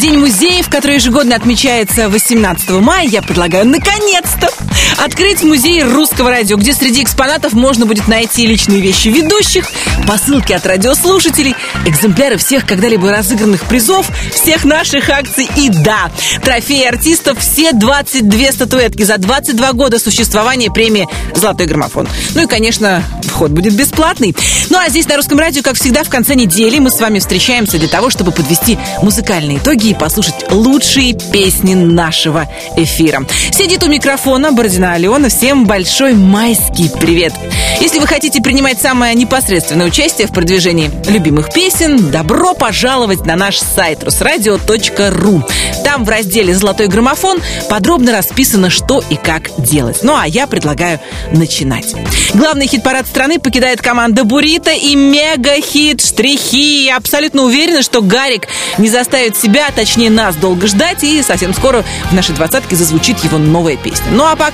День музеев, который ежегодно отмечается 18 мая, я предлагаю наконец-то открыть музей русского радио, где среди экспонатов можно будет найти личные вещи ведущих, посылки от радиослушателей, экземпляры всех когда-либо разыгранных призов, всех наших акций и, да, трофеи артистов, все 22 статуэтки за 22 года существования премии «Золотой граммофон». Ну и, конечно, вход будет бесплатный. Ну а здесь на русском радио, как всегда, в конце недели мы с вами встречаемся для того, чтобы подвести музыкальные итоги и послушать лучшие песни нашего эфира. Сидит у микрофона Бородина Алена. Всем большой майский привет. Если вы хотите принимать самое непосредственное участие в продвижении любимых песен, добро пожаловать на наш сайт русрадио.ру. Там в разделе «Золотой граммофон» подробно расписано, что и как делать. Ну а я предлагаю начинать. Главный хит-парад страны покидает команда Бурита и мега-хит «Штрихи». Я абсолютно уверена, что Гарик не заставит себя, а точнее нас, долго ждать, и совсем скоро в нашей двадцатке зазвучит его новая песня. Ну а пока...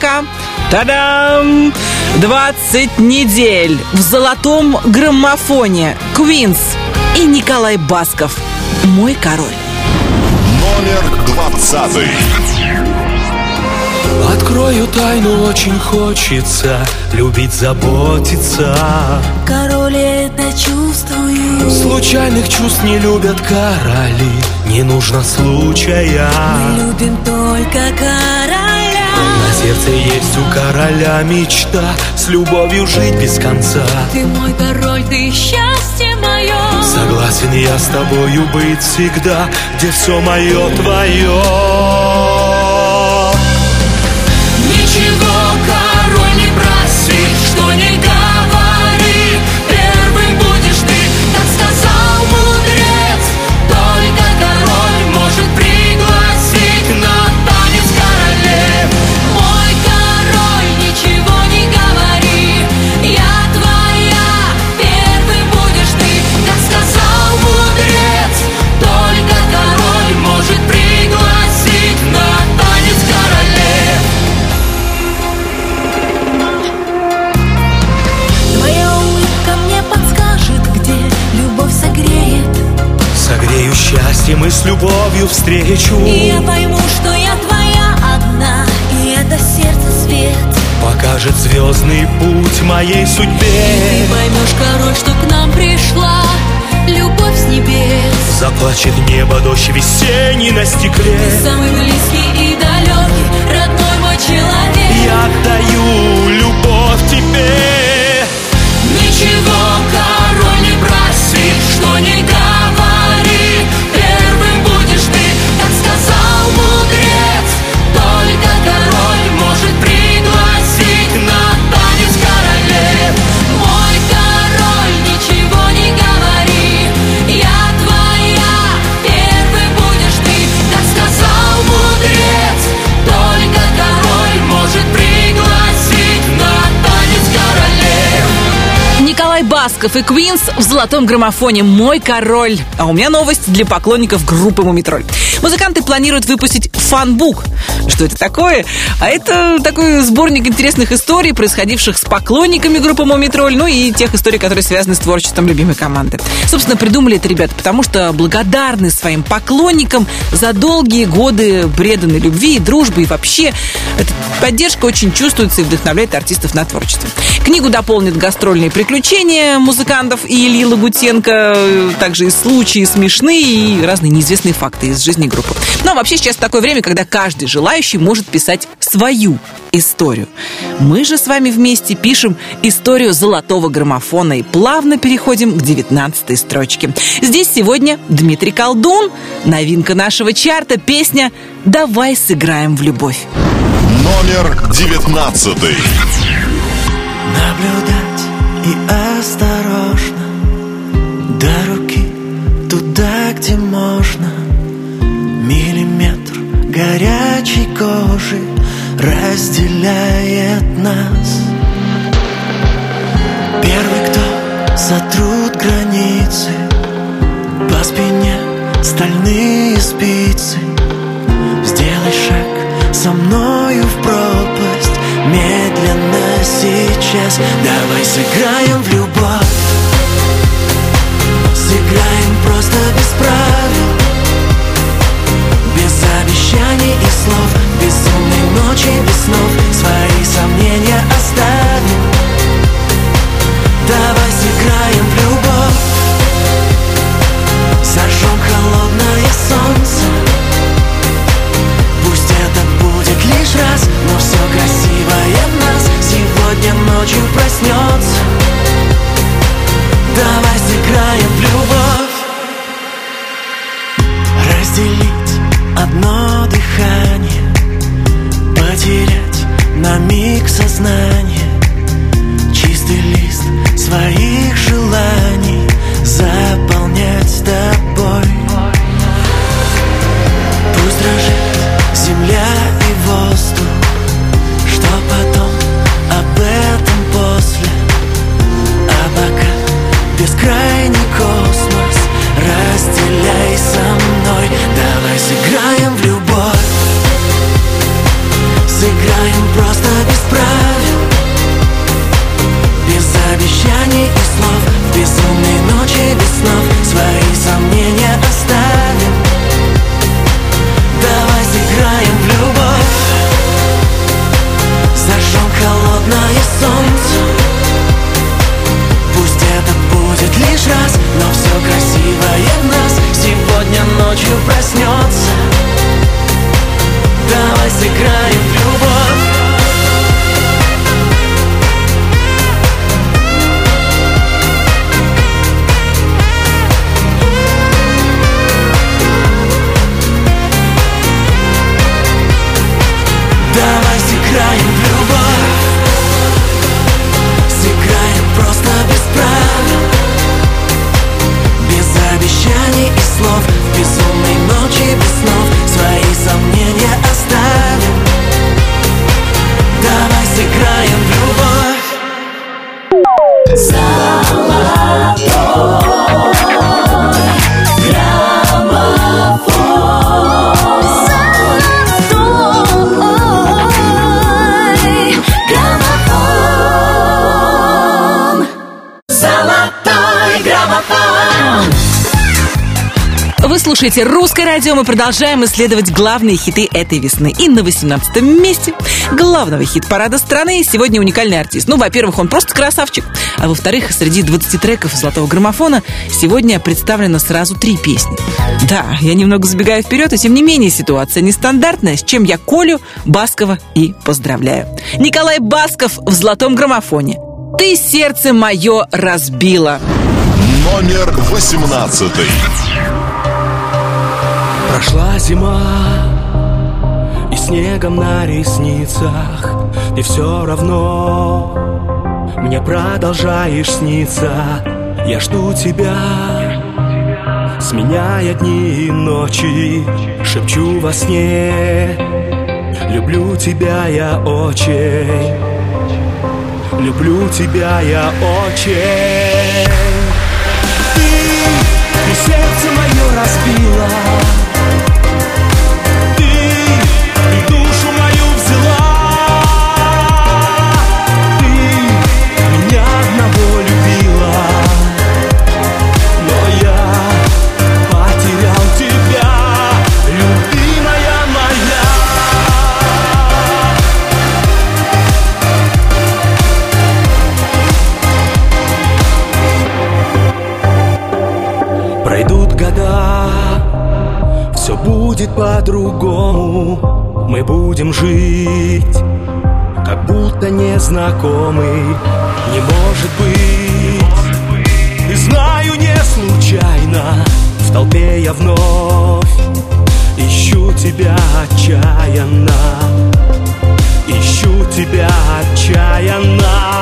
Та-дам! 20 недель в золотом граммофоне Квинс и Николай Басков. Мой король. Номер двадцатый. Открою тайну, очень хочется Любить, заботиться Король это чувствую Случайных чувств не любят короли Не нужно случая Мы любим только короля сердце есть у короля мечта. С любовью жить без конца. Ты мой король, ты счастье мое Согласен я с тобою быть всегда Где все мое твое любовью встречу. И я пойму, что я твоя одна И это сердце свет. Покажет звездный путь моей Ты судьбе поймешь, король, что к нам пришла Любовь с небес. Заплачет небо дождь весенний на стекле. Ты самый близкий и далекий Родной мой человек. Я отдаю любовь тебе. Ничего, король, не проси, что не говори Басков и Квинс в золотом граммофоне «Мой король». А у меня новость для поклонников группы «Мумитроль». Музыканты планируют выпустить фанбук. Что это такое? А это такой сборник интересных историй, происходивших с поклонниками группы «Мумитроль», ну и тех историй, которые связаны с творчеством любимой команды. Собственно, придумали это ребята, потому что благодарны своим поклонникам за долгие годы преданной любви и дружбы. И вообще, эта поддержка очень чувствуется и вдохновляет артистов на творчество. Книгу дополнит гастрольные приключения музыкантов и Ильи Лагутенко, также и случаи смешные и разные неизвестные факты из жизни группы. Ну а вообще сейчас такое время, когда каждый желающий может писать свою историю. Мы же с вами вместе пишем историю золотого граммофона и плавно переходим к 19 строчке. Здесь сегодня Дмитрий Колдун, новинка нашего чарта, песня «Давай сыграем в любовь». Номер девятнадцатый. Наблюдать и осторожно До руки туда, где можно горячей кожи Разделяет нас. Первый, кто сотрут границы По спине стальные спицы. Сделай шаг со мною в пропасть Медленно сейчас. Давай сыграем в любовь Безумной ночи слушаете «Русское радио». Мы продолжаем исследовать главные хиты этой весны. И на 18 месте главного хит-парада страны сегодня уникальный артист. Ну, во-первых, он просто красавчик. А во-вторых, среди 20 треков «Золотого граммофона» сегодня представлено сразу три песни. Да, я немного забегаю вперед, и тем не менее ситуация нестандартная, с чем я Колю Баскова и поздравляю. Николай Басков в «Золотом граммофоне». «Ты сердце мое разбила». Номер 18. Прошла зима И снегом на ресницах Ты все равно. Мне продолжаешь сниться Я жду тебя. Сменяя дни и ночи Шепчу во сне. Люблю тебя я очень Люблю тебя я очень. Ты, ты сердце мое разбила будет по-другому. Мы будем жить, как будто незнакомый. Не может быть, и знаю не случайно. В толпе я вновь ищу тебя отчаянно. Ищу тебя отчаянно.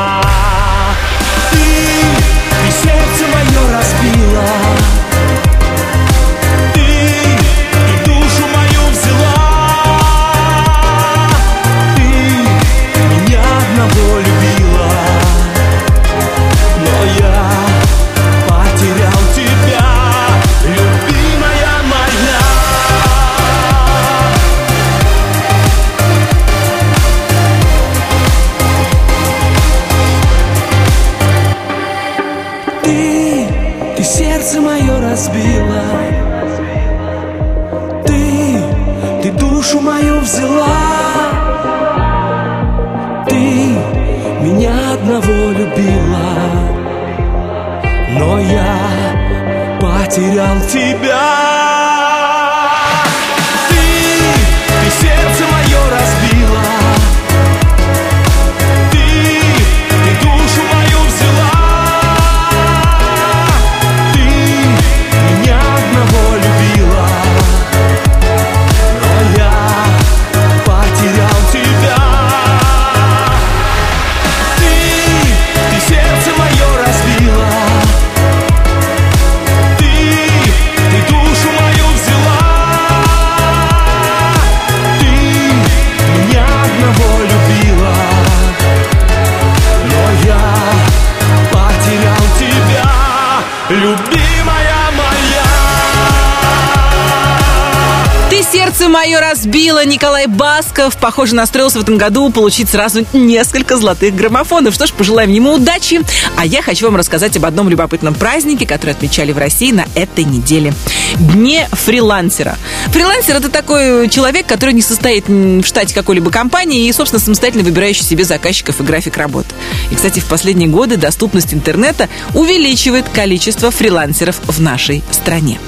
Похоже, настроился в этом году получить сразу несколько золотых граммофонов. Что ж, пожелаем ему удачи. А я хочу вам рассказать об одном любопытном празднике, который отмечали в России на этой неделе. Дне фрилансера. Фрилансер – это такой человек, который не состоит в штате какой-либо компании и, собственно, самостоятельно выбирающий себе заказчиков и график работы. И, кстати, в последние годы доступность интернета увеличивает количество фрилансеров в нашей стране.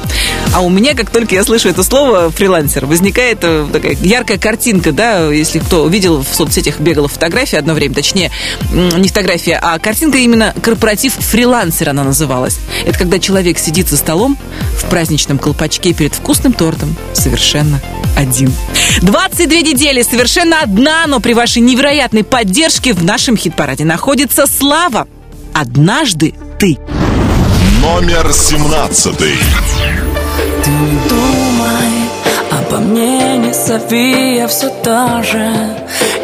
А у меня, как только я слышу это слово «фрилансер», возникает э, такая яркая картинка, да, если кто видел в соцсетях, бегала фотография одно время, точнее, не фотография, а картинка именно корпоратив фрилансер она называлась. Это когда человек сидит за столом в праздничном колпачке перед вкусным тортом, совершенно один. 22 недели, совершенно одна, но при вашей невероятной поддержке в нашем хит-параде находится Слава. Однажды ты. Номер семнадцатый. Ты не думай обо мне, не зови, я все та же.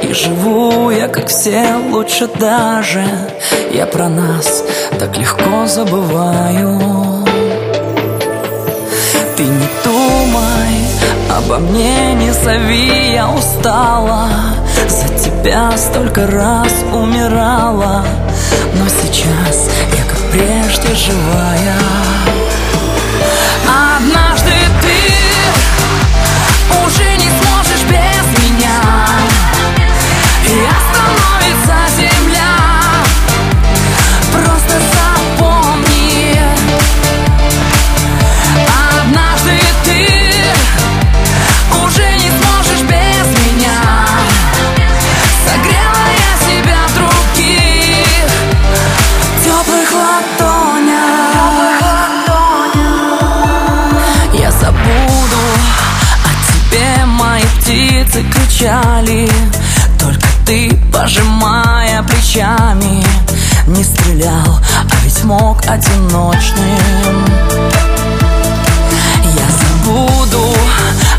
И живу я, как все, лучше даже. Я про нас так легко забываю. Ты не думай обо мне, не зови, я устала. За тебя столько раз умирала. Но сейчас я, как прежде, живая кричали. Только ты, пожимая плечами Не стрелял, а ведь мог одиночным. Я забуду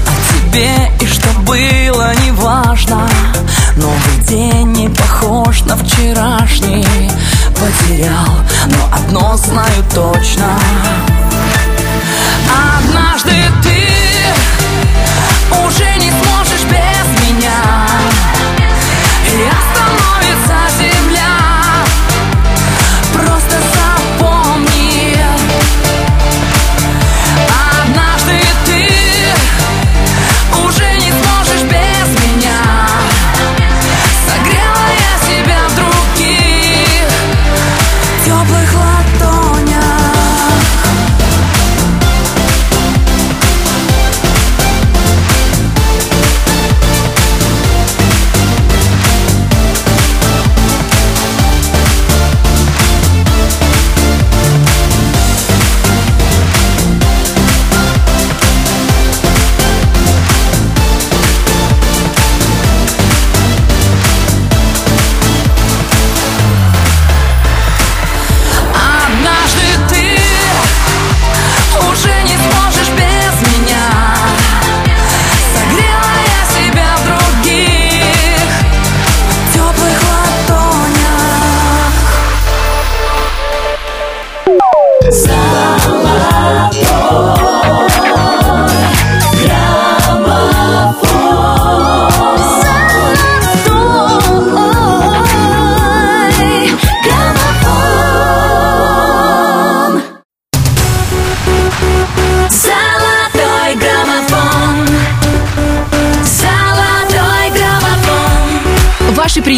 о тебе и что было неважно Новый день не похож на вчерашний. Потерял, но одно знаю точно. Однажды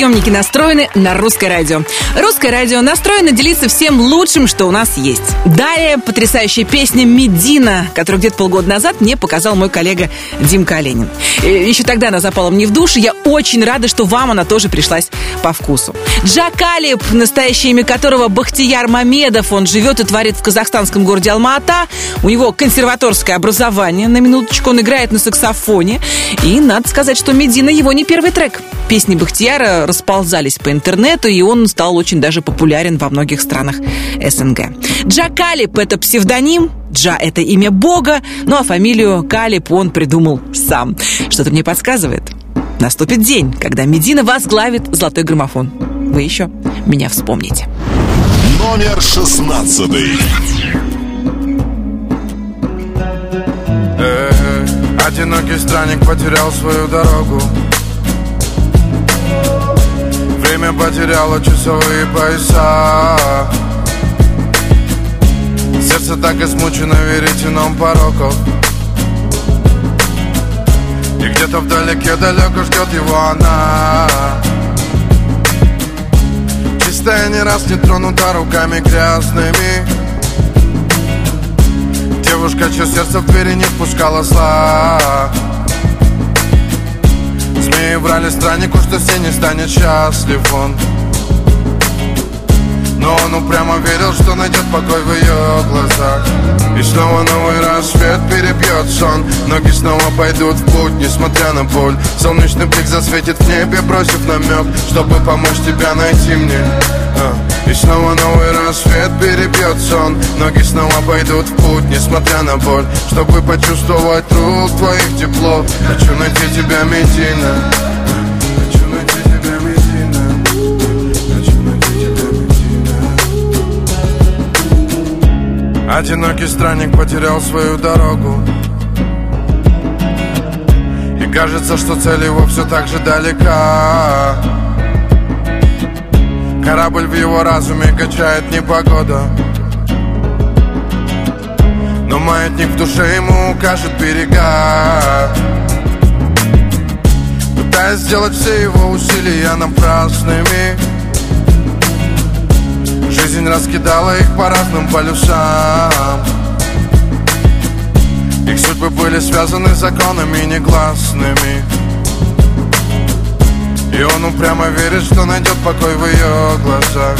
приемники настроены на русское радио. Русское радио настроено делиться всем лучшим, что у нас есть. Далее потрясающая песня «Медина», которую где-то полгода назад мне показал мой коллега Димка Оленин. Э, Еще тогда она запала мне в душу. Я очень рада, что вам она тоже пришлась по вкусу. Джакалип, настоящее имя которого Бахтияр Мамедов, он живет и творит в казахстанском городе Алма-Ата. У него консерваторское образование. На минуточку он играет на саксофоне. И надо сказать, что «Медина» его не первый трек. Песни Бахтияра расползались по интернету, и он стал очень даже популярен во многих странах СНГ. Джакалип – это псевдоним, Джа – это имя бога, ну а фамилию Калип он придумал сам. Что-то мне подсказывает. Наступит день, когда Медина возглавит золотой граммофон. Вы еще меня вспомните. Номер шестнадцатый. Один Одинокий странник потерял свою дорогу Время потеряло часовые пояса. Сердце так измучено веретеном пороков И где-то вдалеке далеко ждет его она. Чистая не раз не тронута руками грязными. Девушка, чье сердце в двери не впускала зла Врали страннику, что все не станет счастлив он. Но он упрямо верил, что найдет покой в ее глазах. И снова новый рассвет перебьет сон. Ноги снова пойдут в путь, несмотря на боль. Солнечный блик засветит в небе, бросив намек Чтобы помочь тебя найти мне. И снова новый рассвет перебьет сон. Ноги снова пойдут в путь, несмотря на боль. Чтобы почувствовать рук твоих тепло Хочу найти тебя, Медина Хочу найти тебя, Медина Хочу найти тебя, Медина Одинокий странник потерял свою дорогу. И кажется, что цель его все так же далека Корабль в его разуме качает непогода. Но маятник в душе ему укажет берега. Пытаясь сделать все его усилия напрасными Жизнь раскидала их по разным полюсам. Их судьбы были связаны законами негласными и он упрямо верит, что найдет покой в ее глазах.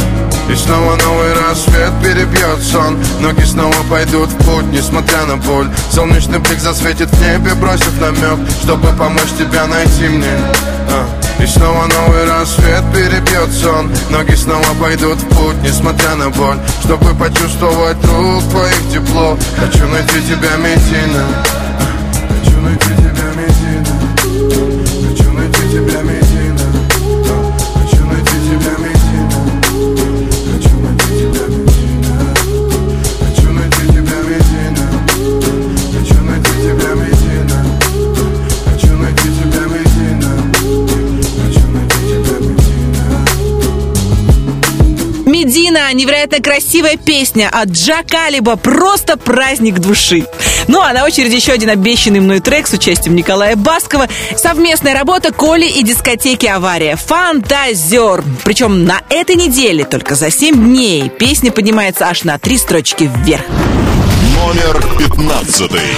И снова новый рассвет перебьет сон. Ноги снова пойдут в путь, несмотря на боль. Солнечный блик засветит в небе, бросив намек Чтобы помочь тебя найти мне. А. И снова новый рассвет перебьет сон. Ноги снова пойдут в путь, несмотря на боль. Чтобы почувствовать рук твоих тепло. Хочу найти тебя, Медина Хочу найти тебя, Медина Хочу найти тебя, Медина Медина, невероятно красивая песня от Джа Калиба, просто праздник души. Ну а на очереди еще один обещанный мной трек с участием Николая Баскова. Совместная работа Коли и дискотеки «Авария». Фантазер. Причем на этой неделе, только за 7 дней, песня поднимается аж на три строчки вверх. Номер пятнадцатый.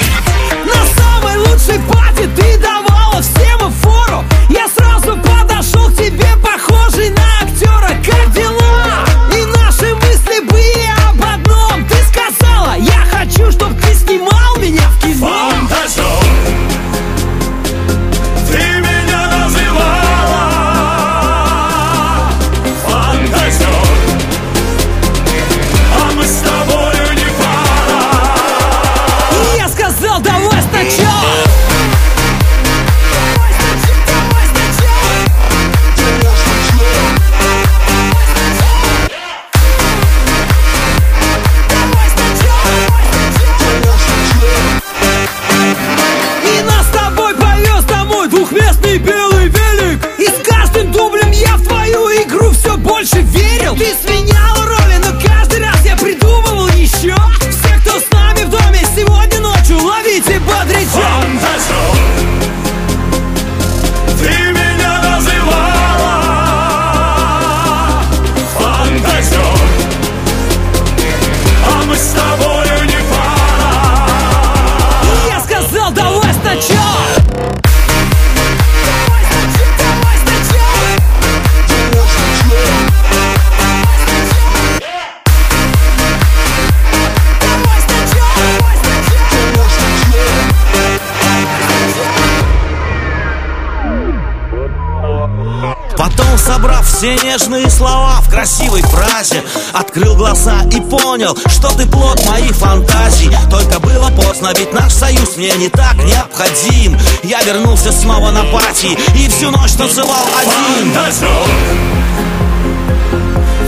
Понял, что ты плод моих фантазий. Только было поздно, ведь наш союз мне не так необходим. Я вернулся снова на пати и всю ночь танцевал один. Фантазер,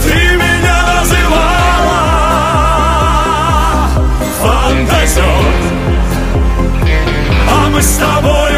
ты меня называла фантазер, а мы с тобой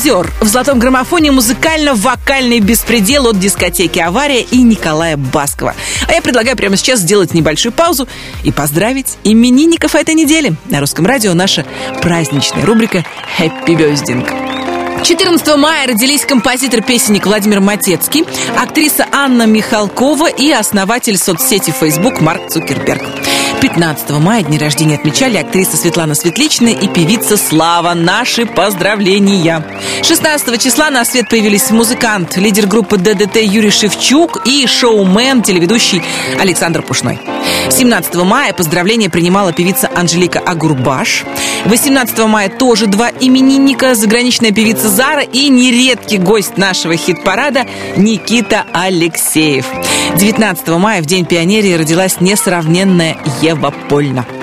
Фантазер. В золотом граммофоне музыкально-вокальный беспредел от дискотеки «Авария» и Николая Баскова. А я предлагаю прямо сейчас сделать небольшую паузу и поздравить именинников этой недели. На русском радио наша праздничная рубрика «Happy Birthday». 14 мая родились композитор песенник Владимир Матецкий, актриса Анна Михалкова и основатель соцсети Facebook Марк Цукерберг. 15 мая дни рождения отмечали актриса Светлана Светличная и певица Слава. Наши поздравления! 16 числа на свет появились музыкант, лидер группы ДДТ Юрий Шевчук и шоумен, телеведущий Александр Пушной. 17 мая поздравления принимала певица Анжелика Агурбаш. 18 мая тоже два именинника, заграничная певица Зара и нередкий гость нашего хит-парада Никита Алексеев. 19 мая в День пионерии родилась несравненная Ева.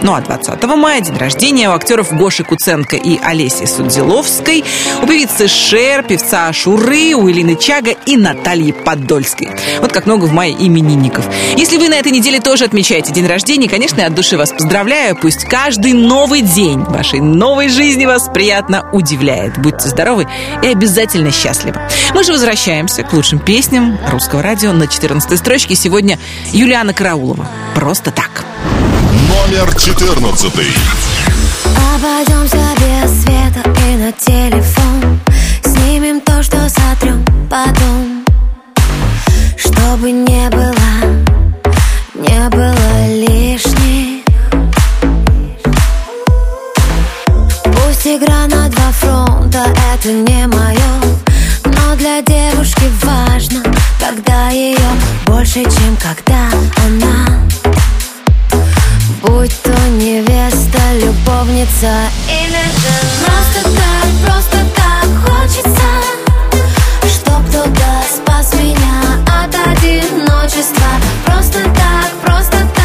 Ну а 20 мая день рождения у актеров Гоши Куценко и Олеси Судзиловской, у певицы Шер, певца Шуры, у Элины Чага и Натальи Подольской. Вот как много в мае именинников. Если вы на этой неделе тоже отмечаете день рождения, конечно, я от души вас поздравляю. Пусть каждый новый день вашей новой жизни вас приятно удивляет. Будьте здоровы и обязательно счастливы. Мы же возвращаемся к лучшим песням русского радио на 14 строчке. Сегодня Юлиана Караулова. Просто так. Номер 14. Обойдемся без света и на телефон. Снимем то, что сотрем потом. Чтобы не было, не было лишних Пусть игра на два фронта, это не мое Но для девушки важно, когда ее больше, чем когда она Будь то невеста, любовница или же Просто так, просто так хочется. Чтоб кто-то спас меня от одиночества. Просто так, просто так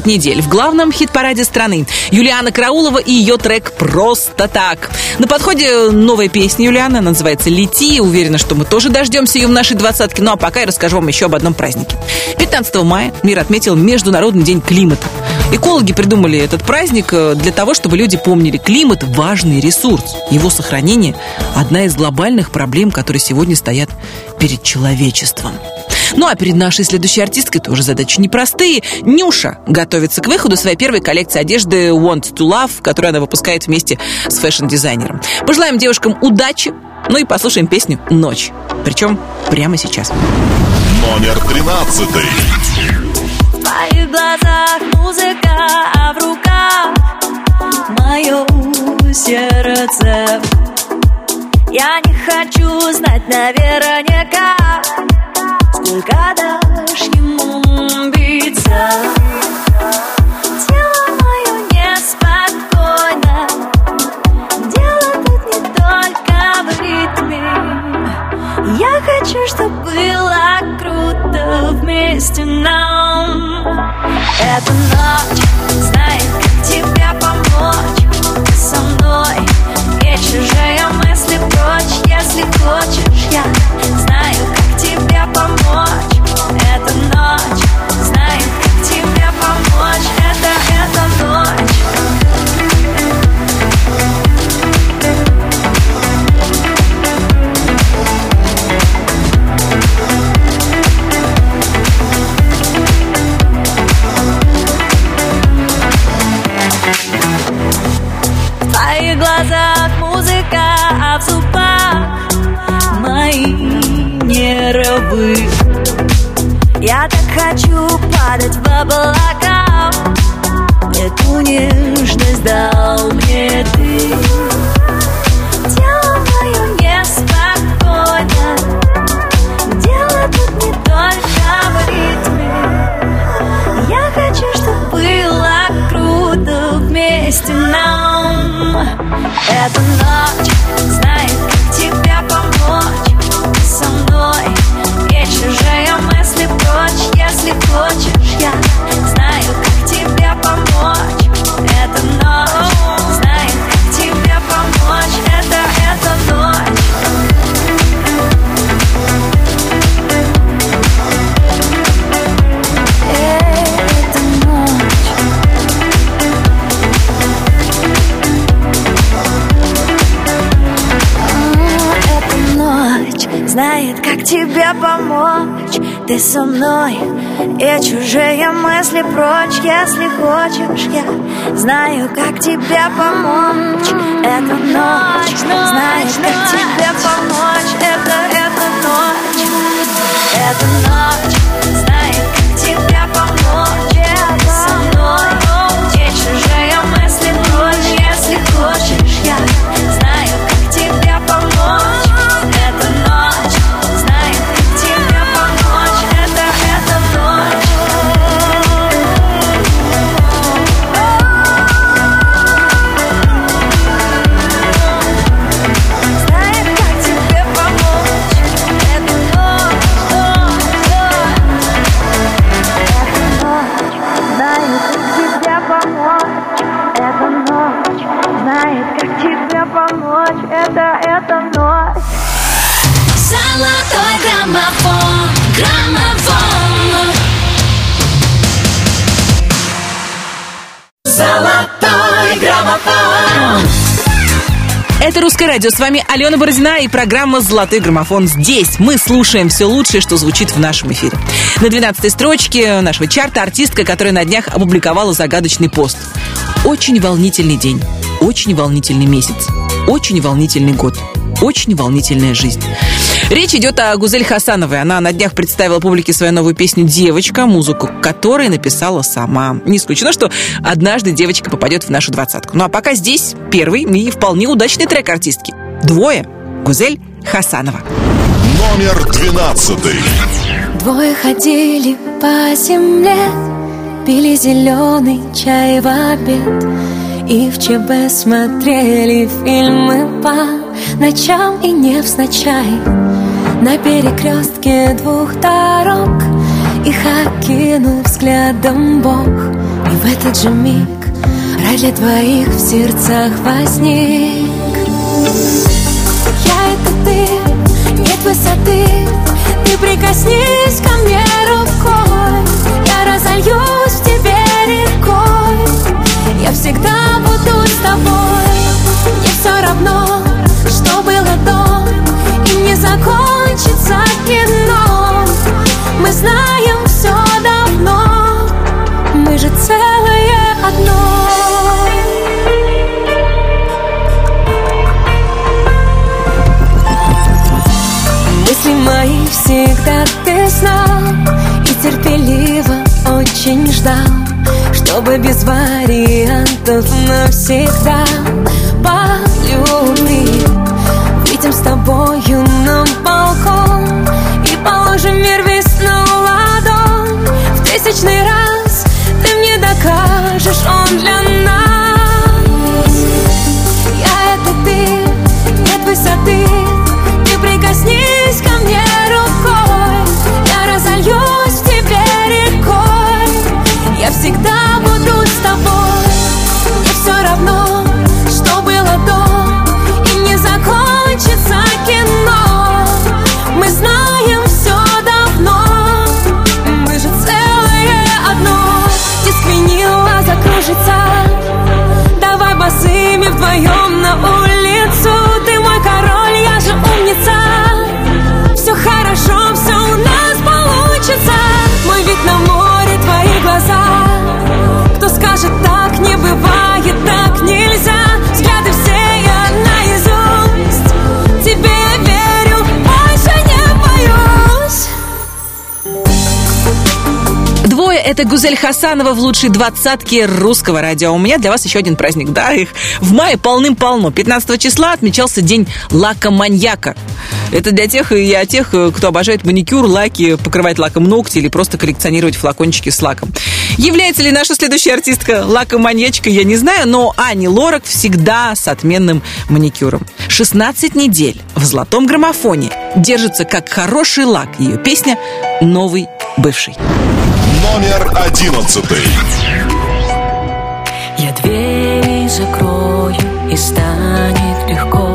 18 недель в главном хит-параде страны. Юлиана Караулова и ее трек «Просто так». На подходе новая песня Юлианы, она называется «Лети». Уверена, что мы тоже дождемся ее в нашей двадцатке. Ну а пока я расскажу вам еще об одном празднике. 15 мая мир отметил Международный день климата. Экологи придумали этот праздник э, для того, чтобы люди помнили, климат – важный ресурс. Его сохранение – одна из глобальных проблем, которые сегодня стоят перед человечеством. Ну а перед нашей следующей артисткой тоже задачи непростые. Нюша готовится к выходу своей первой коллекции одежды Want to Love, которую она выпускает вместе с фэшн-дизайнером. Пожелаем девушкам удачи, ну и послушаем песню «Ночь». Причем прямо сейчас. Номер тринадцатый. В твоих глазах музыка, а в руках мое сердце. Я не хочу знать наверняка, сколько дашь ему биться. Тело мое неспокойно, дело тут не только в ритме. Я хочу, чтобы было круто вместе нам. Эта ночь знает, как тебе помочь Ты со мной не чужие мысли прочь Если хочешь, я знаю, как тебе помочь. Эта ночь знает, тебе помочь. Это, эта ночь. В твоих глазах музыка, а в зубах мои нервы. Я так хочу падать в облака, эту нежность дал мне ты. Тело мое неспокойно, дело тут не только в ритме. Я хочу, чтобы было круто вместе нам. Эта ночь знает, как тебе помочь Мной. Не чужие мысли прочь Если хочешь, я знаю, тебе помочь. Ты со мной и чужие мысли прочь. Если хочешь, я знаю, как тебе помочь. Эта ночь знает, как тебе помочь. Это, эта ночь. Эта ночь Это «Русское радио». С вами Алена Бородина и программа «Золотой граммофон». Здесь мы слушаем все лучшее, что звучит в нашем эфире. На 12 строчке нашего чарта артистка, которая на днях опубликовала загадочный пост. Очень волнительный день, очень волнительный месяц, очень волнительный год, очень волнительная жизнь. Речь идет о Гузель Хасановой. Она на днях представила публике свою новую песню «Девочка», музыку которой написала сама. Не исключено, что однажды девочка попадет в нашу двадцатку. Ну а пока здесь первый и вполне удачный трек артистки. Двое. Гузель Хасанова. Номер двенадцатый. Двое ходили по земле, пили зеленый чай в обед и в ЧБ смотрели фильмы по ночам и не невзначай. На перекрестке двух дорог Их окинул взглядом Бог. И в этот же миг Рай для твоих в сердцах возник. Я это ты, нет высоты. Ты прикоснись ко мне рукой. Я разольюсь в тебе рекой. Я всегда буду с тобой. Мне все равно, что было до и не закончится кино Мы знаем все давно, мы же целое одно. Мысли мои всегда ты знал И терпеливо очень ждал Чтобы без вариантов навсегда полюбить. Видим с тобой. тысячный раз Ты мне докажешь, он для нас. это Гузель Хасанова в лучшей двадцатке русского радио. У меня для вас еще один праздник, да, их в мае полным-полно. 15 числа отмечался день лакоманьяка. Это для тех и для тех, э, кто обожает маникюр, лаки, покрывать лаком ногти или просто коллекционировать флакончики с лаком. Является ли наша следующая артистка лакоманьячкой, я не знаю, но Ани Лорак всегда с отменным маникюром. 16 недель в золотом граммофоне держится как хороший лак ее песня «Новый бывший». Номер одиннадцатый. Я двери закрою и станет легко.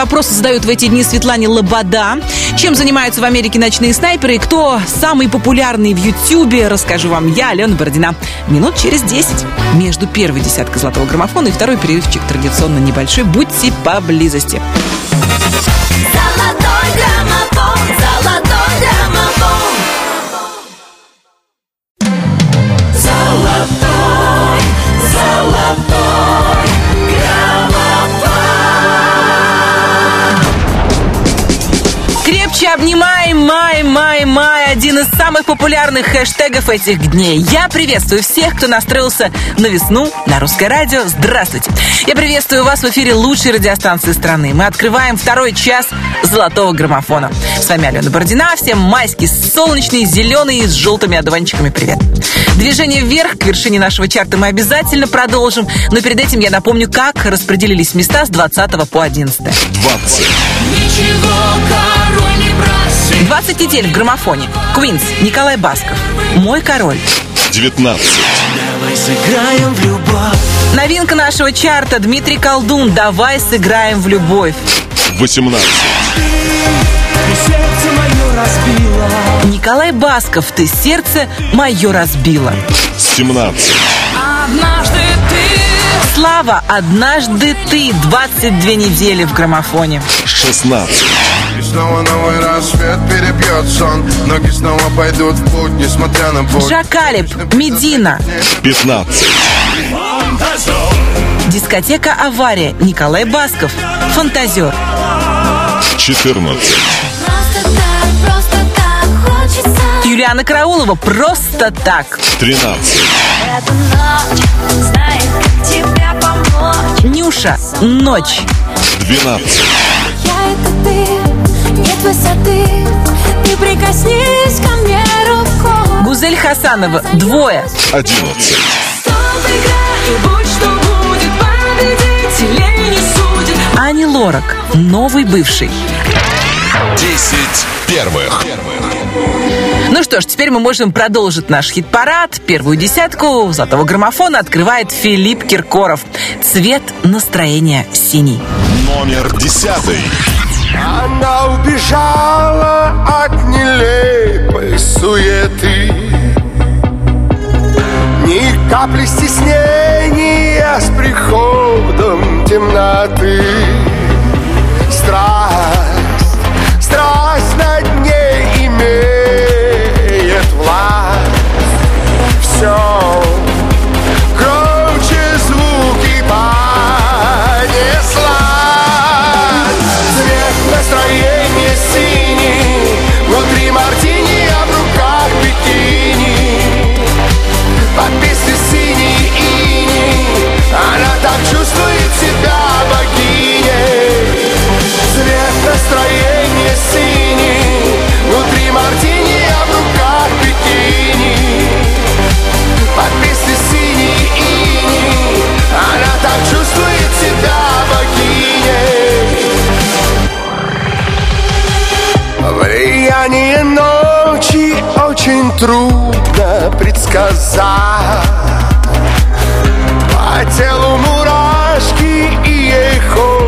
Вопрос задают в эти дни Светлане Лобода. Чем занимаются в Америке ночные снайперы кто самый популярный в Ютьюбе, расскажу вам я, Алена Бородина. Минут через 10. Между первой десяткой золотого граммофона и второй перерывчик традиционно небольшой. Будьте поблизости. Популярных хэштегов этих дней. Я приветствую всех, кто настроился на весну на русское радио. Здравствуйте. Я приветствую вас в эфире лучшей радиостанции страны. Мы открываем второй час золотого граммофона. С вами Алена Бородина. Всем майский, солнечный, зеленый с желтыми одуванчиками привет. Движение вверх к вершине нашего чарта мы обязательно продолжим. Но перед этим я напомню, как распределились места с 20 по 11. 20. Ничего просит. 20 недель в граммофоне. Квинс, Николай Басков. Мой король. 19. Давай сыграем в любовь Новинка нашего чарта Дмитрий Колдун «Давай сыграем в любовь». 18. Ты сердце мое разбила Николай Басков «Ты сердце мое разбила». 17. Однажды ты Слава «Однажды ты» 22 недели в граммофоне. 16. И снова новый рассвет перебьет сон Ноги снова пойдут в путь, несмотря на боль Джакалип «Медина». 15. Дискотека «Авария» Николай Басков. «Фантазер». 14. Просто так, просто так хочется Юлиана Караулова «Просто так». 13. Эту ночь знает, как тебе помочь Нюша «Ночь». 12. Я это ты, нет высоты Ты прикоснись ко мне рукой Гузель Хасанова «Двое». 11. Стоп, играй, и будь что будет Победителей не судит Ани Лорак «Новый бывший». 10 первых. Ну что ж, теперь мы можем продолжить наш хит-парад. Первую десятку золотого граммофона открывает Филипп Киркоров. Цвет настроения синий. Номер 10. Она убежала от нелепой суеты Ни капли стеснения с приходом темноты трудно предсказать. По телу мурашки и ей хочется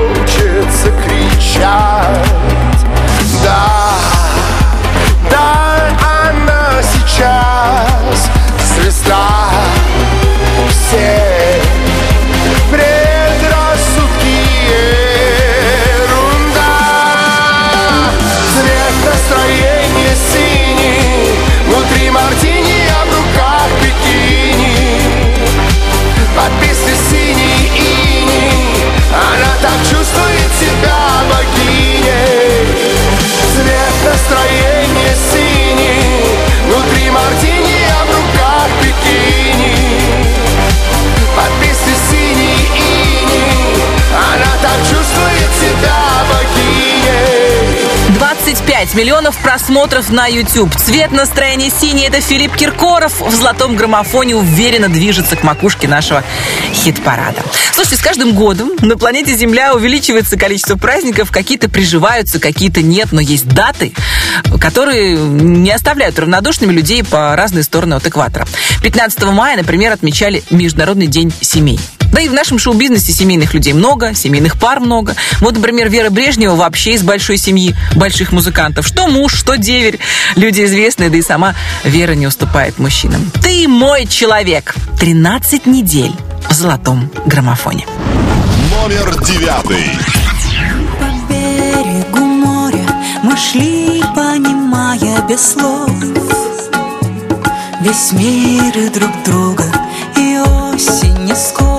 25 миллионов просмотров на YouTube. Цвет настроения синий. Это Филипп Киркоров в золотом граммофоне уверенно движется к макушке нашего хит-парада. Слушайте, с каждым годом на планете Земля увеличивается количество праздников. Какие-то приживаются, какие-то нет. Но есть даты, которые не оставляют равнодушными людей по разные стороны от экватора. 15 мая, например, отмечали Международный день семей. Да и в нашем шоу-бизнесе семейных людей много, семейных пар много. Вот, например, Вера Брежнева вообще из большой семьи больших музыкантов. Что муж, что деверь. Люди известные, да и сама Вера не уступает мужчинам. Ты мой человек. 13 недель в золотом граммофоне. Номер девятый. По берегу моря мы шли, понимая без слов Весь мир и друг друга, и осень не скоро,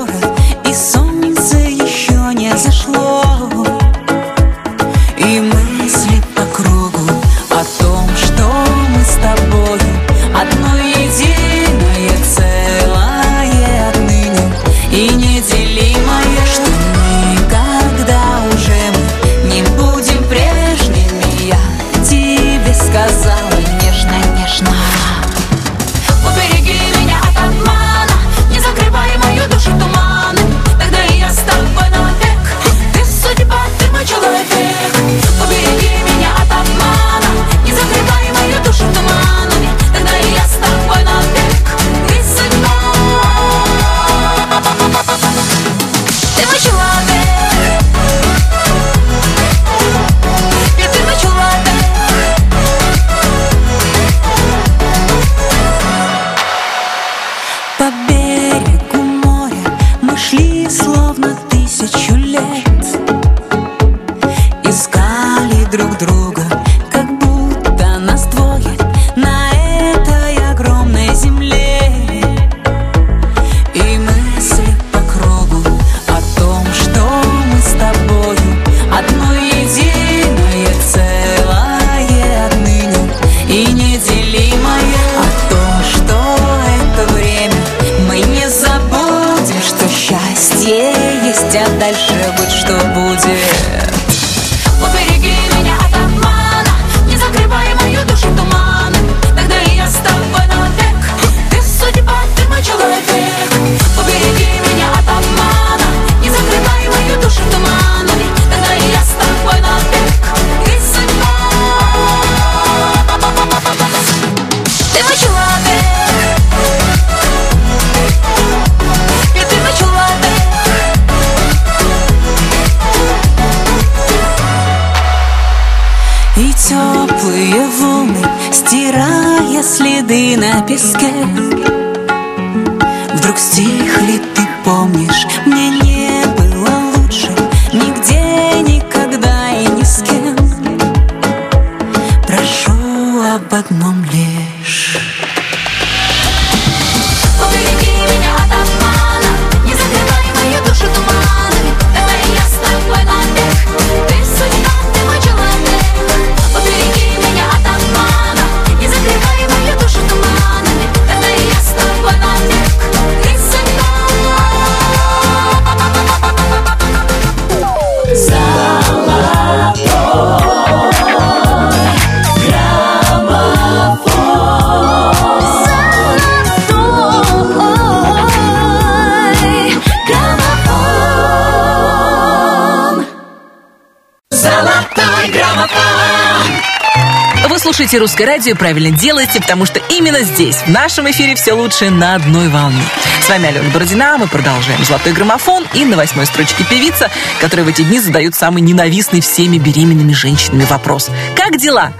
Вы слушаете «Русское радио» правильно делаете, потому что именно здесь, в нашем эфире, все лучше на одной волне. С вами Алена Бородина, мы продолжаем «Золотой граммофон» и на восьмой строчке певица, которая в эти дни задают самый ненавистный всеми беременными женщинами вопрос. Как дела?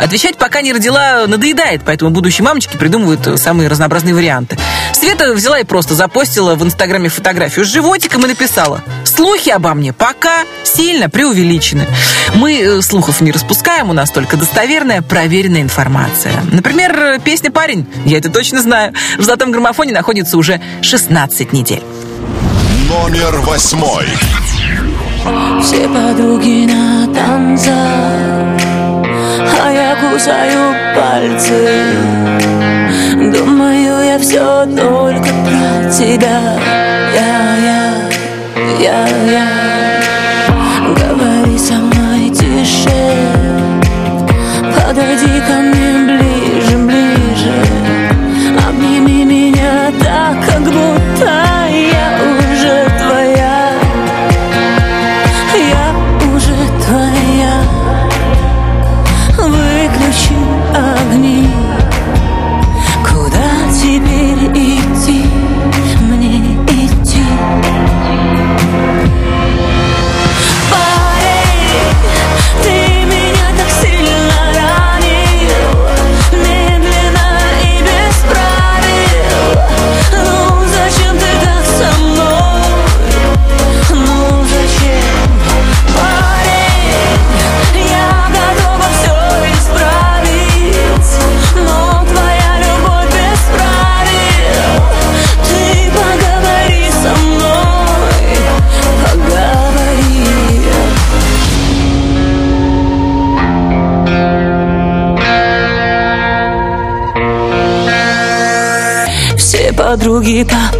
Отвечать, пока не родила, надоедает, поэтому будущие мамочки придумывают самые разнообразные варианты. Света взяла и просто запостила в Инстаграме фотографию с животиком и написала «Слухи обо мне пока сильно преувеличены. Мы э, слухов не распускаем, у нас только достоверная, проверенная информация. Например, песня «Парень», я это точно знаю, в «Золотом граммофоне» находится уже 16 недель. Номер восьмой. Все подруги на танцах А я кусаю пальцы Думаю, я все только про тебя Я, я, я, я Говори со мной тише Подойди ко мне ближе, подруги по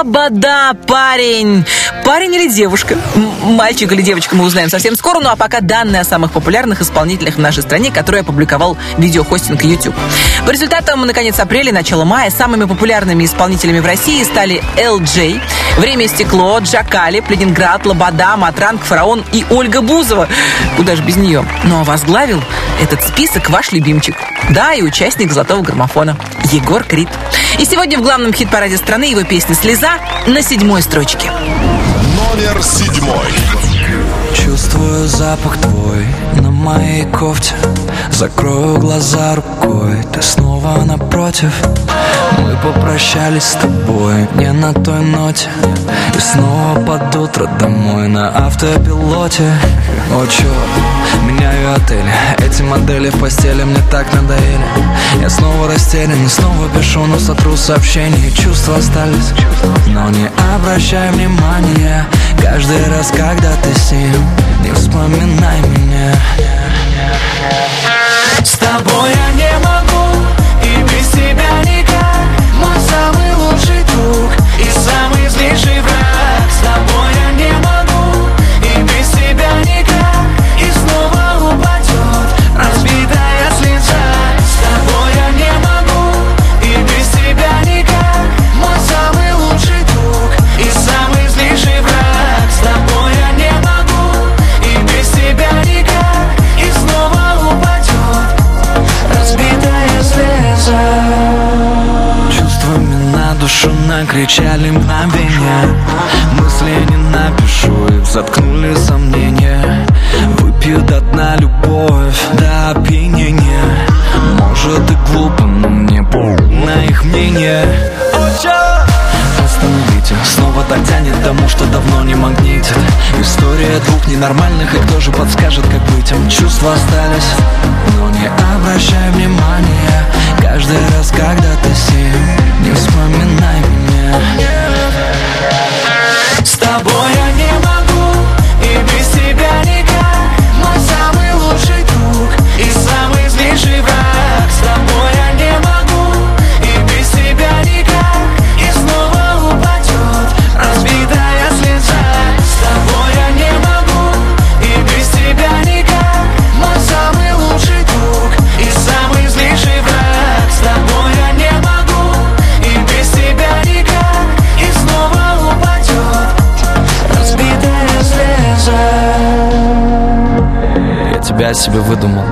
Лабада, парень. Парень или девушка? Мальчик или девочка мы узнаем совсем скоро. Ну а пока данные о самых популярных исполнителях в нашей стране, которые опубликовал видеохостинг YouTube. По результатам, на конец апреля начало мая самыми популярными исполнителями в России стали LJ, Время и стекло, Джакали, Ленинград, Лобода, Матранг, Фараон и Ольга Бузова. Куда же без нее? Ну а возглавил этот список ваш любимчик. Да, и участник золотого граммофона Егор Крид. И сегодня в главном хит-параде страны его песня «Слеза» на седьмой строчке. Номер седьмой. Чувствую запах твой на моей кофте Закрою глаза рукой, ты снова напротив Мы попрощались с тобой не на той ноте И снова под утро домой на автопилоте О, черт, меняю отель. Эти модели в постели мне так надоели. Я снова растерян и снова пишу, но сотру сообщения. Чувства остались, но не обращай внимания. Каждый раз, когда ты с ним себе выдумал.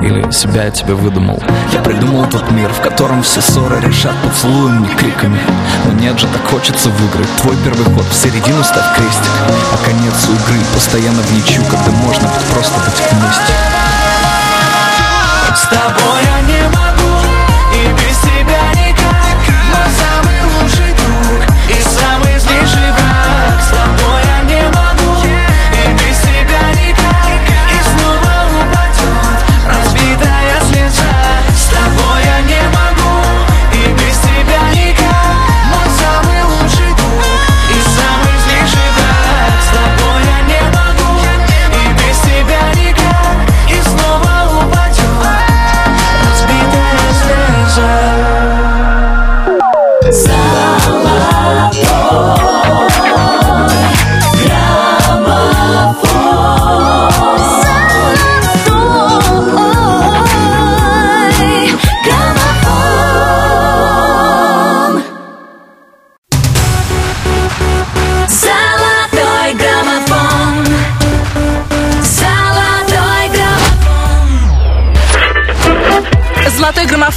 Или себя я тебе выдумал. Я придумал тот мир, в котором все ссоры решат поцелуем, не криками. Но нет же, так хочется выиграть Твой первый ход в середину ставь крестик. А конец игры постоянно в ничью Когда можно просто быть вместе. С тобой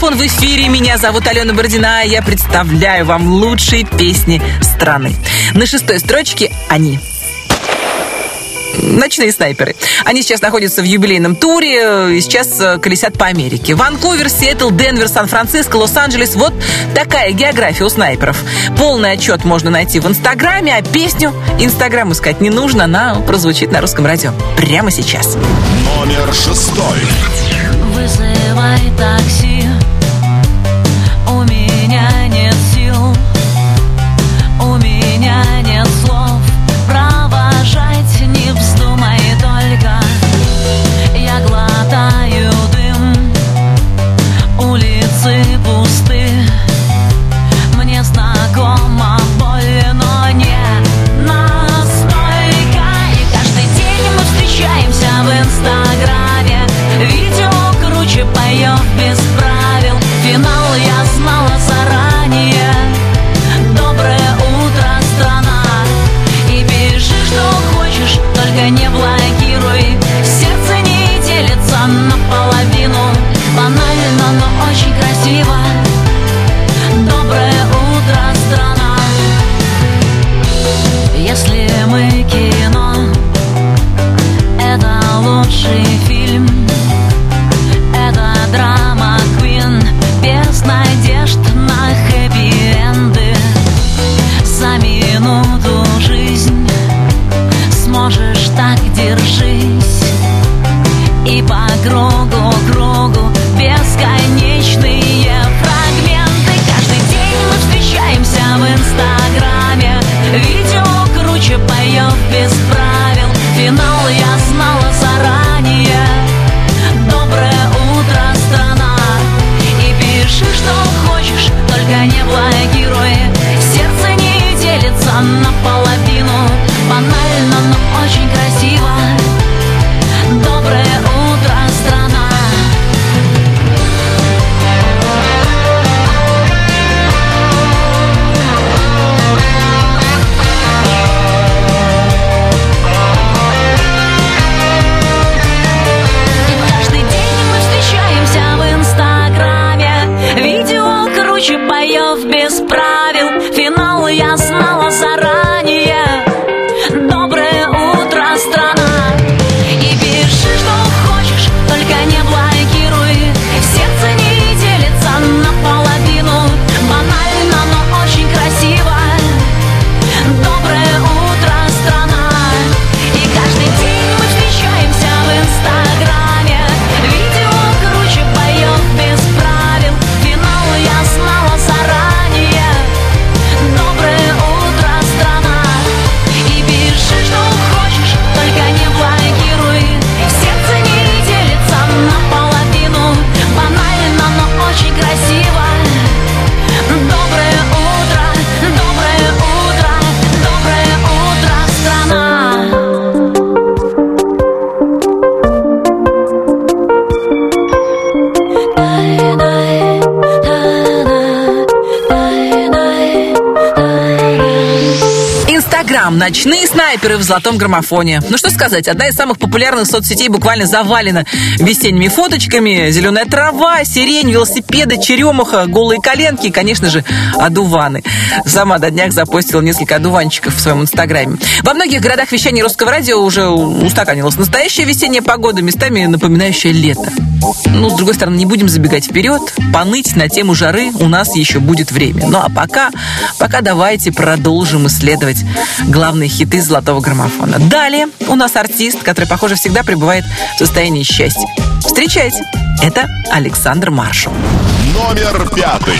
Граммофон в эфире. Меня зовут Алена Бородина. Я представляю вам лучшие песни страны. На шестой строчке они. Ночные снайперы. Они сейчас находятся в юбилейном туре э, и сейчас э, колесят по Америке. Ванкувер, Сиэтл, Денвер, Сан-Франциско, Лос-Анджелес. Вот такая география у снайперов. Полный отчет можно найти в Инстаграме, а песню Инстаграм искать не нужно. Она прозвучит на русском радио прямо сейчас. Номер шестой. Вызывай такси И снайперы в золотом граммофоне. Ну что сказать, одна из самых популярных соцсетей буквально завалена весенними фоточками. Зеленая трава, сирень, велосипеды, черемуха, голые коленки и, конечно же, одуваны. Сама до днях запостила несколько одуванчиков в своем инстаграме. Во многих городах вещания русского радио уже устаканилась настоящая весенняя погода, местами напоминающая лето. Ну, с другой стороны, не будем забегать вперед. Поныть на тему жары у нас еще будет время. Ну, а пока, пока давайте продолжим исследовать главные хиты золотого граммофона. Далее у нас артист, который, похоже, всегда пребывает в состоянии счастья. Встречайте, это Александр Маршал. Номер пятый.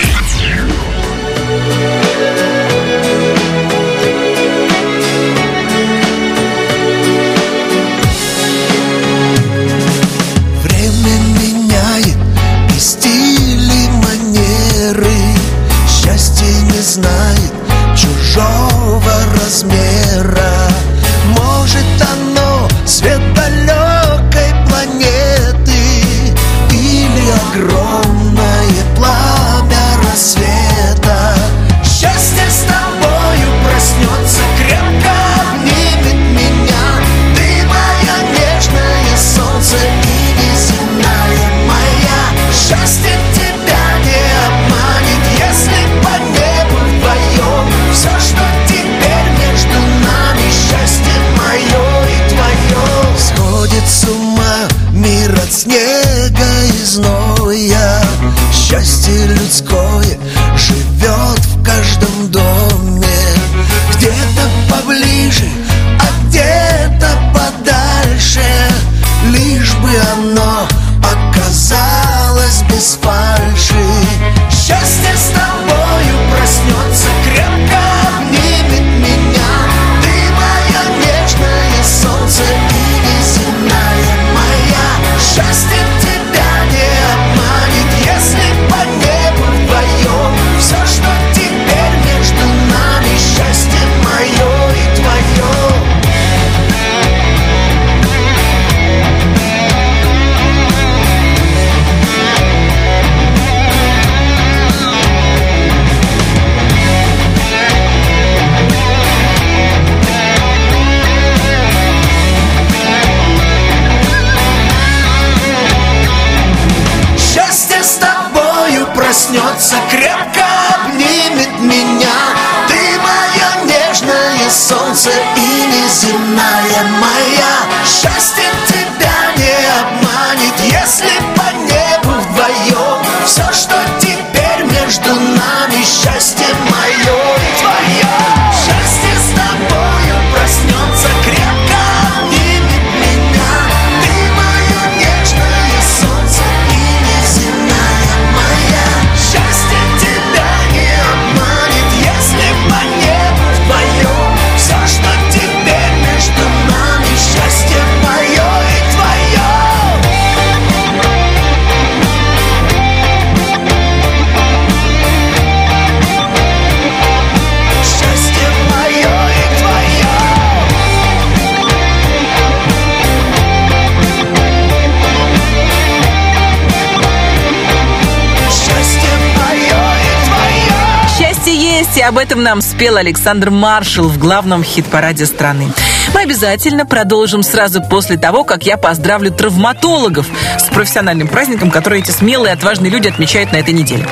Об этом нам спел Александр Маршал в главном хит-параде страны. Мы обязательно продолжим сразу после того, как я поздравлю травматологов с профессиональным праздником, который эти смелые и отважные люди отмечают на этой неделе.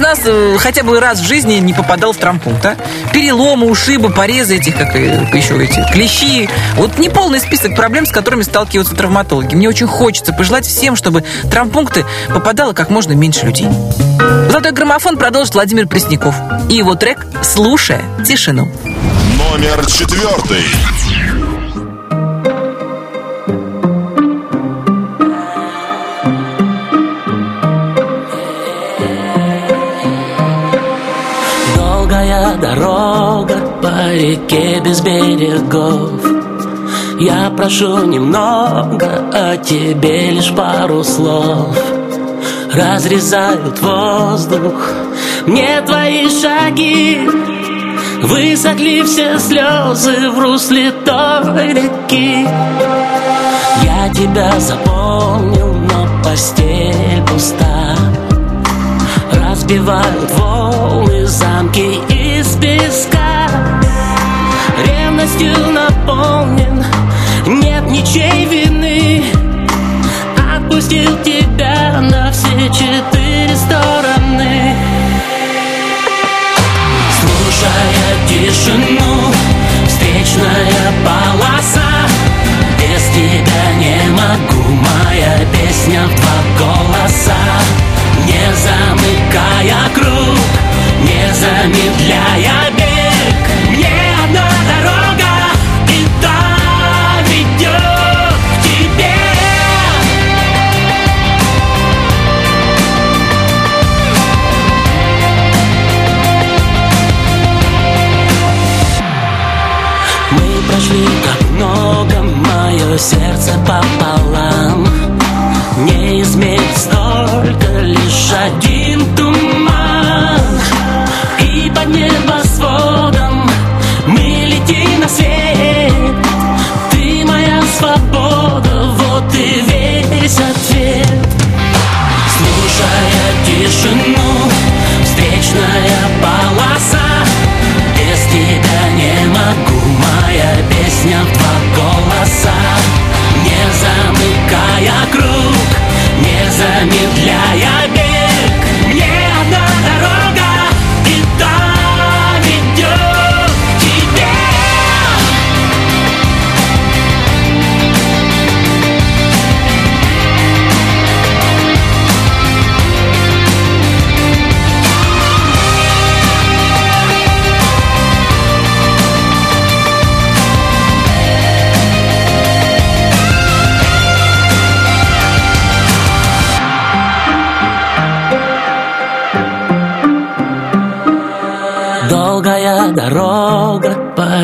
Из нас э, хотя бы раз в жизни не попадал в травмпункт, а? Переломы, ушибы, порезы этих, как еще эти, клещи. Вот не полный список проблем, с которыми сталкиваются травматологи. Мне очень хочется пожелать всем, чтобы травмпункты попадало как можно меньше людей. Золотой граммофон продолжит Владимир Пресняков. И его трек «Слушая тишину». Номер четвертый. Дорога по реке без берегов. Я прошу немного, а тебе лишь пару слов. Разрезают воздух мне твои шаги. Высохли все слезы в русле той реки. Я тебя запомнил, но постель пуста. Разбивают волны замки из песка. Ревностью наполнен, нет ничей вины. Отпустил тебя на все четыре стороны. Слушая тишину, встречная полоса. Без тебя не могу, моя песня в два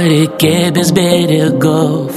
по реке без берегов Слушая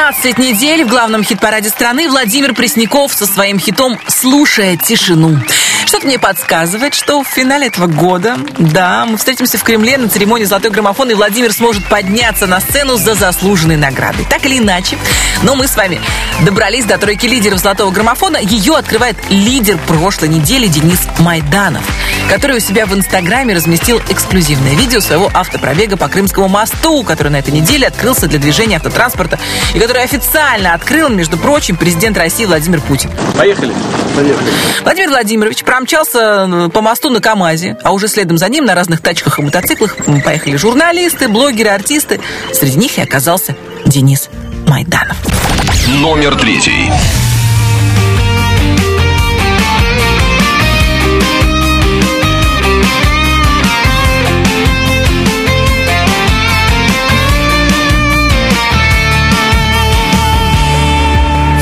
15 недель в главном хит-параде страны Владимир Пресняков со своим хитом «Слушая тишину». Что-то мне подсказывает, что в финале этого года, да, мы встретимся в Кремле на церемонии «Золотой граммофон», и Владимир сможет подняться на сцену за заслуженной наградой. Так или иначе, но мы с вами добрались до тройки лидеров «Золотого граммофона». Ее открывает лидер прошлой недели Денис Майданов, который у себя в Инстаграме разместил эксклюзивное видео своего автопробега по Крымскому мосту, который на этой неделе открылся для движения автотранспорта и который официально открыл, между прочим, президент России Владимир Путин. Поехали. Поехали. Владимир Владимирович промчался э, по мосту на КАМАЗе, а уже следом за ним на разных тачках и мотоциклах поехали журналисты, блогеры, артисты. Среди них и оказался Денис Майданов. Номер третий.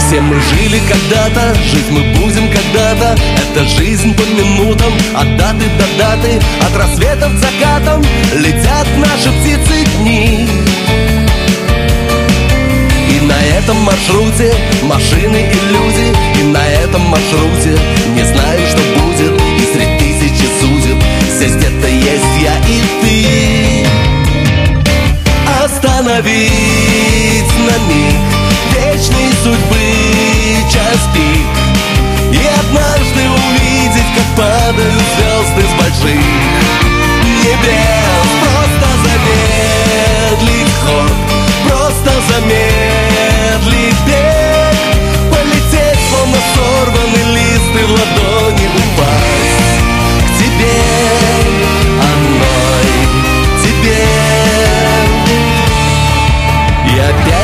Все мы жили когда-то, жить мы будем когда-то Это жизнь по минутам, от даты до даты От рассвета к закатам летят наши птицы дни. И на этом маршруте машины и люди И на этом маршруте не знаю, что будет И среди тысячи судеб здесь где-то есть я и ты. Остановить на миг вечной судьбы час пик падают звезды с больших небес. Просто замедлить ход, просто замедлить бег. Полететь, словно сорванный лист и в ладони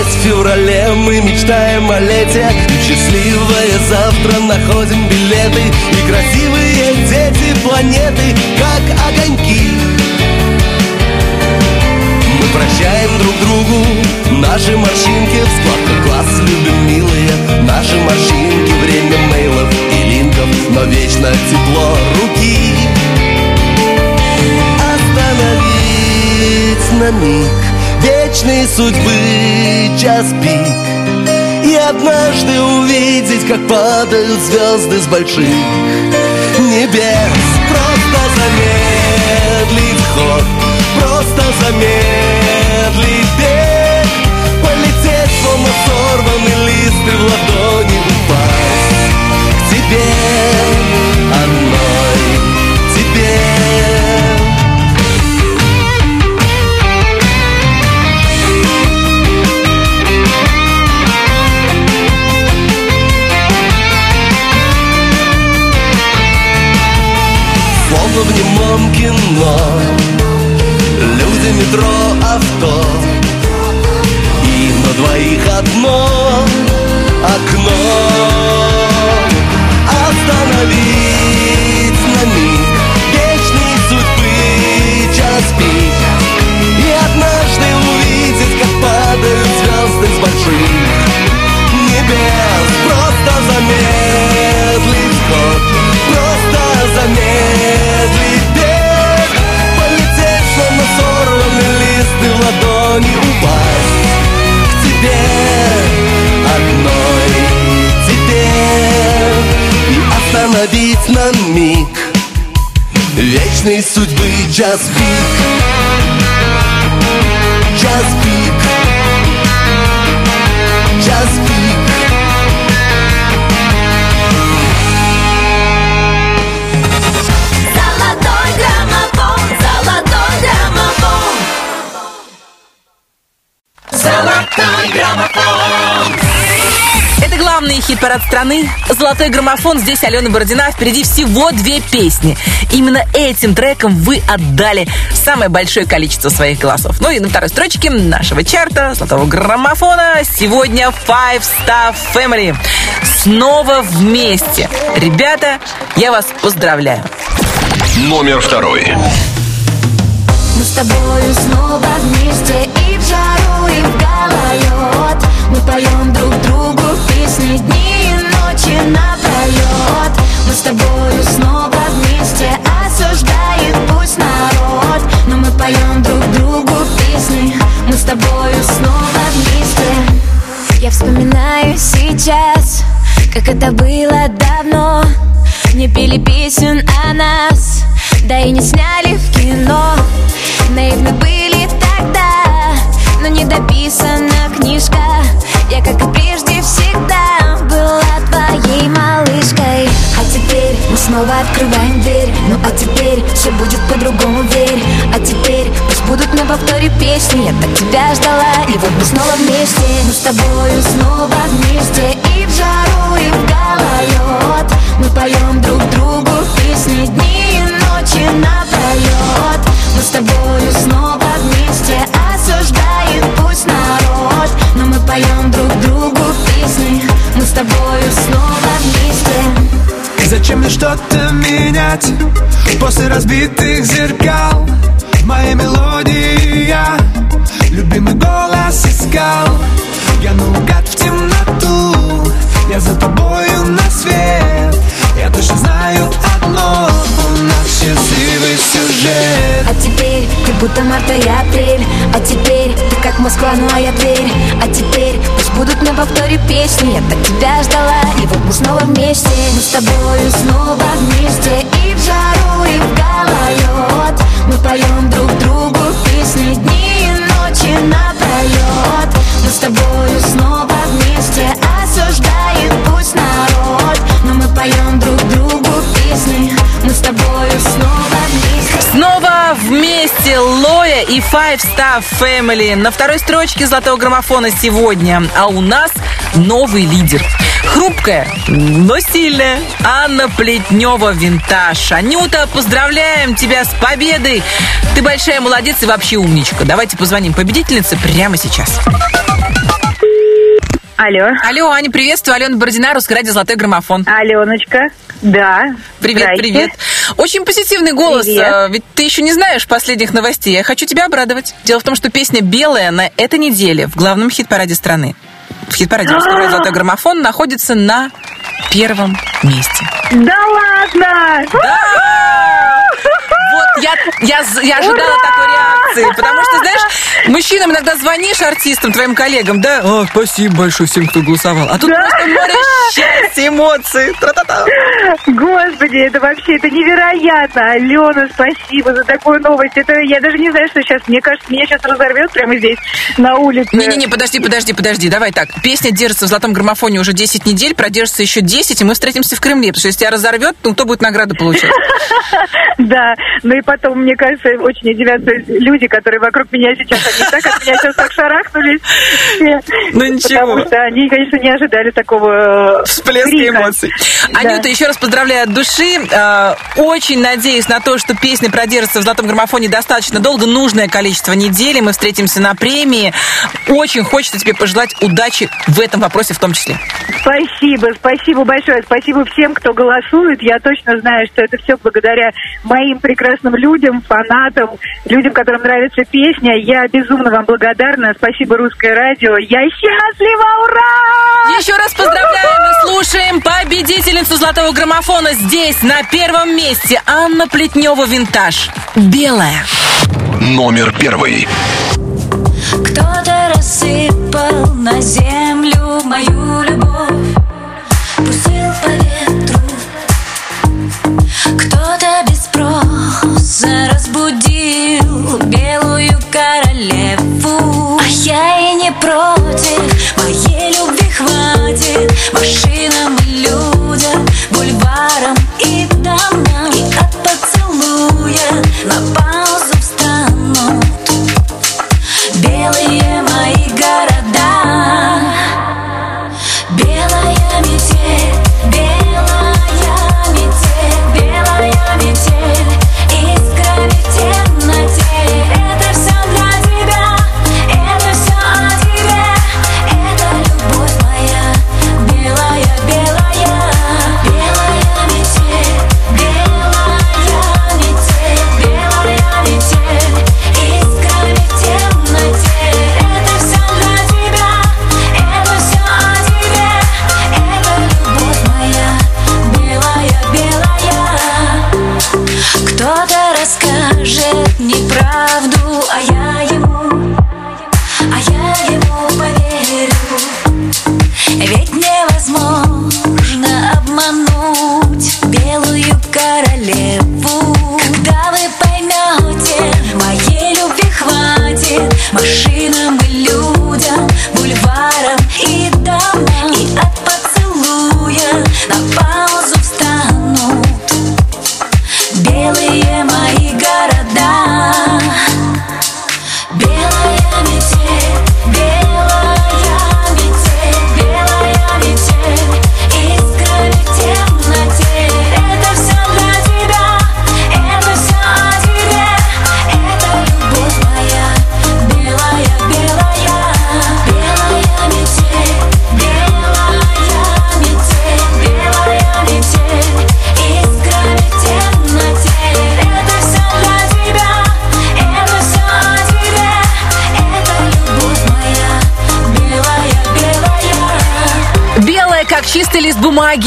и опять в феврале мы мечтаем о лете. И счастливое завтра находим билеты. И красивые дети планеты, как огоньки. Мы прощаем друг другу наши морщинки. В складках глаз любим милые Наши морщинки, время мейлов и линков Но вечно тепло руки. Остановить на миг вечной судьбы час пик. И однажды увидеть, как падают звезды с больших небес. Просто замедлить ход, просто замедлить бег. Полететь, словно сорванный лист и в ладони метро, авто. И на двоих одно окно. Остановить на миг Вечной судьбы час пик. И однажды увидеть, как падают звезды с больших небес. Просто замедлить ход Просто замедлить тебе, одной тебе И остановить на миг Вечной судьбы. Час пик Час пик Час пик главный хит-парад страны. Золотой граммофон. Здесь Алена Бородина. Впереди всего две песни. Именно этим треком вы отдали самое большое количество своих голосов. Ну и на второй строчке нашего чарта Золотого граммофона сегодня Five Star Family. Снова вместе. Ребята, я вас поздравляю. Номер второй. Мы с тобою снова вместе и в жару, и в гололед Мы поем друг другу это было давно. Не пели песен о нас, да и не сняли в кино. Наивны были тогда, но не дописана книжка. Я, как и прежде, всегда была твоей малышкой. А теперь мы снова открываем дверь. Ну а теперь все будет по-другому, верь. А теперь пусть будут на повторе песни. Я так тебя ждала, и вот мы снова вместе. Мы с тобою снова вместе гололед Мы поем друг другу песни Дни и ночи напролет Мы с тобою снова вместе Осуждает пусть народ. Но мы поем друг другу песни. Мы с тобою снова вместе. Зачем мне что-то менять? После разбитых зеркал В моей мелодии я Любимый голос искал. Я наугад в темноту Я за тобою на свет. Я точно знаю одно. У нас счастливый сюжет. А теперь ты будто марта и апрель. А теперь ты как Москва, ну а я Тверь А теперь пусть будут на повторе песни. Я так тебя ждала, и вот мы снова вместе. Мы с тобою снова вместе. И в жару, и в гололед. Мы поем друг другу песни Дни и ночи напролет Мы с тобою снова вместе Осуждает пусть народ Но мы поем друг другу песни Мы с тобою снова вместе Снова вместе Лоя и Five Star Family на второй строчке золотого граммофона сегодня. А у нас новый лидер. Хрупкая, но сильная. Анна Плетнева Винтаж. Анюта, поздравляем тебя с победой. Ты большая молодец и вообще умничка. Давайте позвоним победительнице прямо сейчас. Алло. Алло, Аня, приветствую. Алена Бородина, Русское радио «Золотой граммофон». Аленочка, да. Привет, Здрасте. привет. Очень позитивный голос. Привет. А, Ведь ты еще не знаешь последних новостей. Я хочу тебя обрадовать. Дело в том, что песня «Белая» на этой неделе в главном хит-параде страны. В хит-параде «Русского радио «Золотой граммофон» находится на первом месте. Да ладно! Вот я, я, я ожидала такой реакции, потому что, знаешь, мужчинам иногда звонишь артистам, твоим коллегам, да? О, спасибо большое всем, кто голосовал. А тут Да. просто море счастья, эмоций. Тра-та-та. Господи, это вообще, это невероятно. Алена, спасибо за такую новость. Это я даже не знаю, что сейчас. Мне кажется, меня сейчас разорвет прямо здесь, на улице. Не-не-не, подожди, подожди, подожди, давай так. Песня держится в золотом граммофоне уже 10 недель, продержится еще 10, и мы встретимся в Кремле. Потому что если тебя разорвет, ну кто будет награду получать? Да, ну и потом, мне кажется, очень удивятся люди, которые вокруг меня сейчас, они так от меня сейчас так шарахнулись. Ну ничего. Потому что они, конечно, не ожидали такого э, Всплеска крика. эмоций. Анюта, еще раз поздравляю от души. Э, Очень надеюсь на то, что песня продержится в золотом граммофоне достаточно долго, нужное количество недель, мы встретимся на премии. Очень хочется тебе пожелать удачи в этом вопросе в том числе. Спасибо, спасибо большое. Спасибо всем, кто голосует. Я точно знаю, что это все благодаря моим прекрасным людям, фанатам, людям, которым нравится песня. Я безумно вам благодарна. Спасибо, Русское радио. Я счастлива, ура! Еще раз поздравляем и слушаем победительницу золотого граммофона здесь, на первом месте, Анна Плетнева Винтаж. Белая. Номер первый. Кто-то рассыпал на землю мою спроса разбудил белую королеву. А я и не против, моей любви хватит. Машинам и людям, бульварам и домам. И от поцелуя на паузу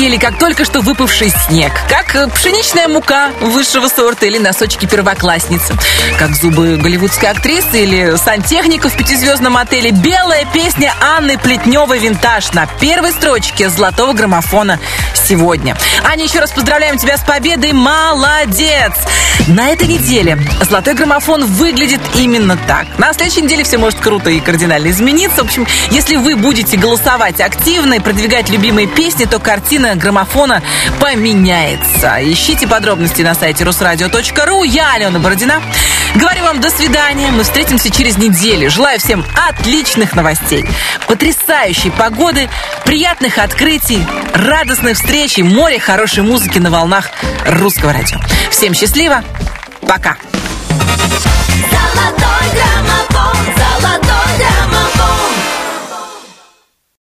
или как только что выпавший снег. Как э, пшеничная мука высшего сорта или носочки первоклассницы. Как зубы голливудской актрисы или сантехника в пятизвездном отеле. Белая песня Анны Плетневой «Винтаж» на первой строчке золотого граммофона сегодня. Аня, еще раз поздравляем тебя с победой. Молодец! На этой неделе золотой граммофон выглядит именно так. На следующей неделе все может круто и кардинально измениться. В общем, если вы будете голосовать активно и продвигать любимые песни, то картина граммофона поменяется. Ищите подробности на сайте русрадио.ру. Я Алена Бородина. Говорю вам до свидания. Мы встретимся через неделю. Желаю всем отличных новостей, потрясающей погоды, приятных открытий, радостных встреч и море хорошей музыки на волнах русского радио. Всем счастливо. Пока. Золотой грамм.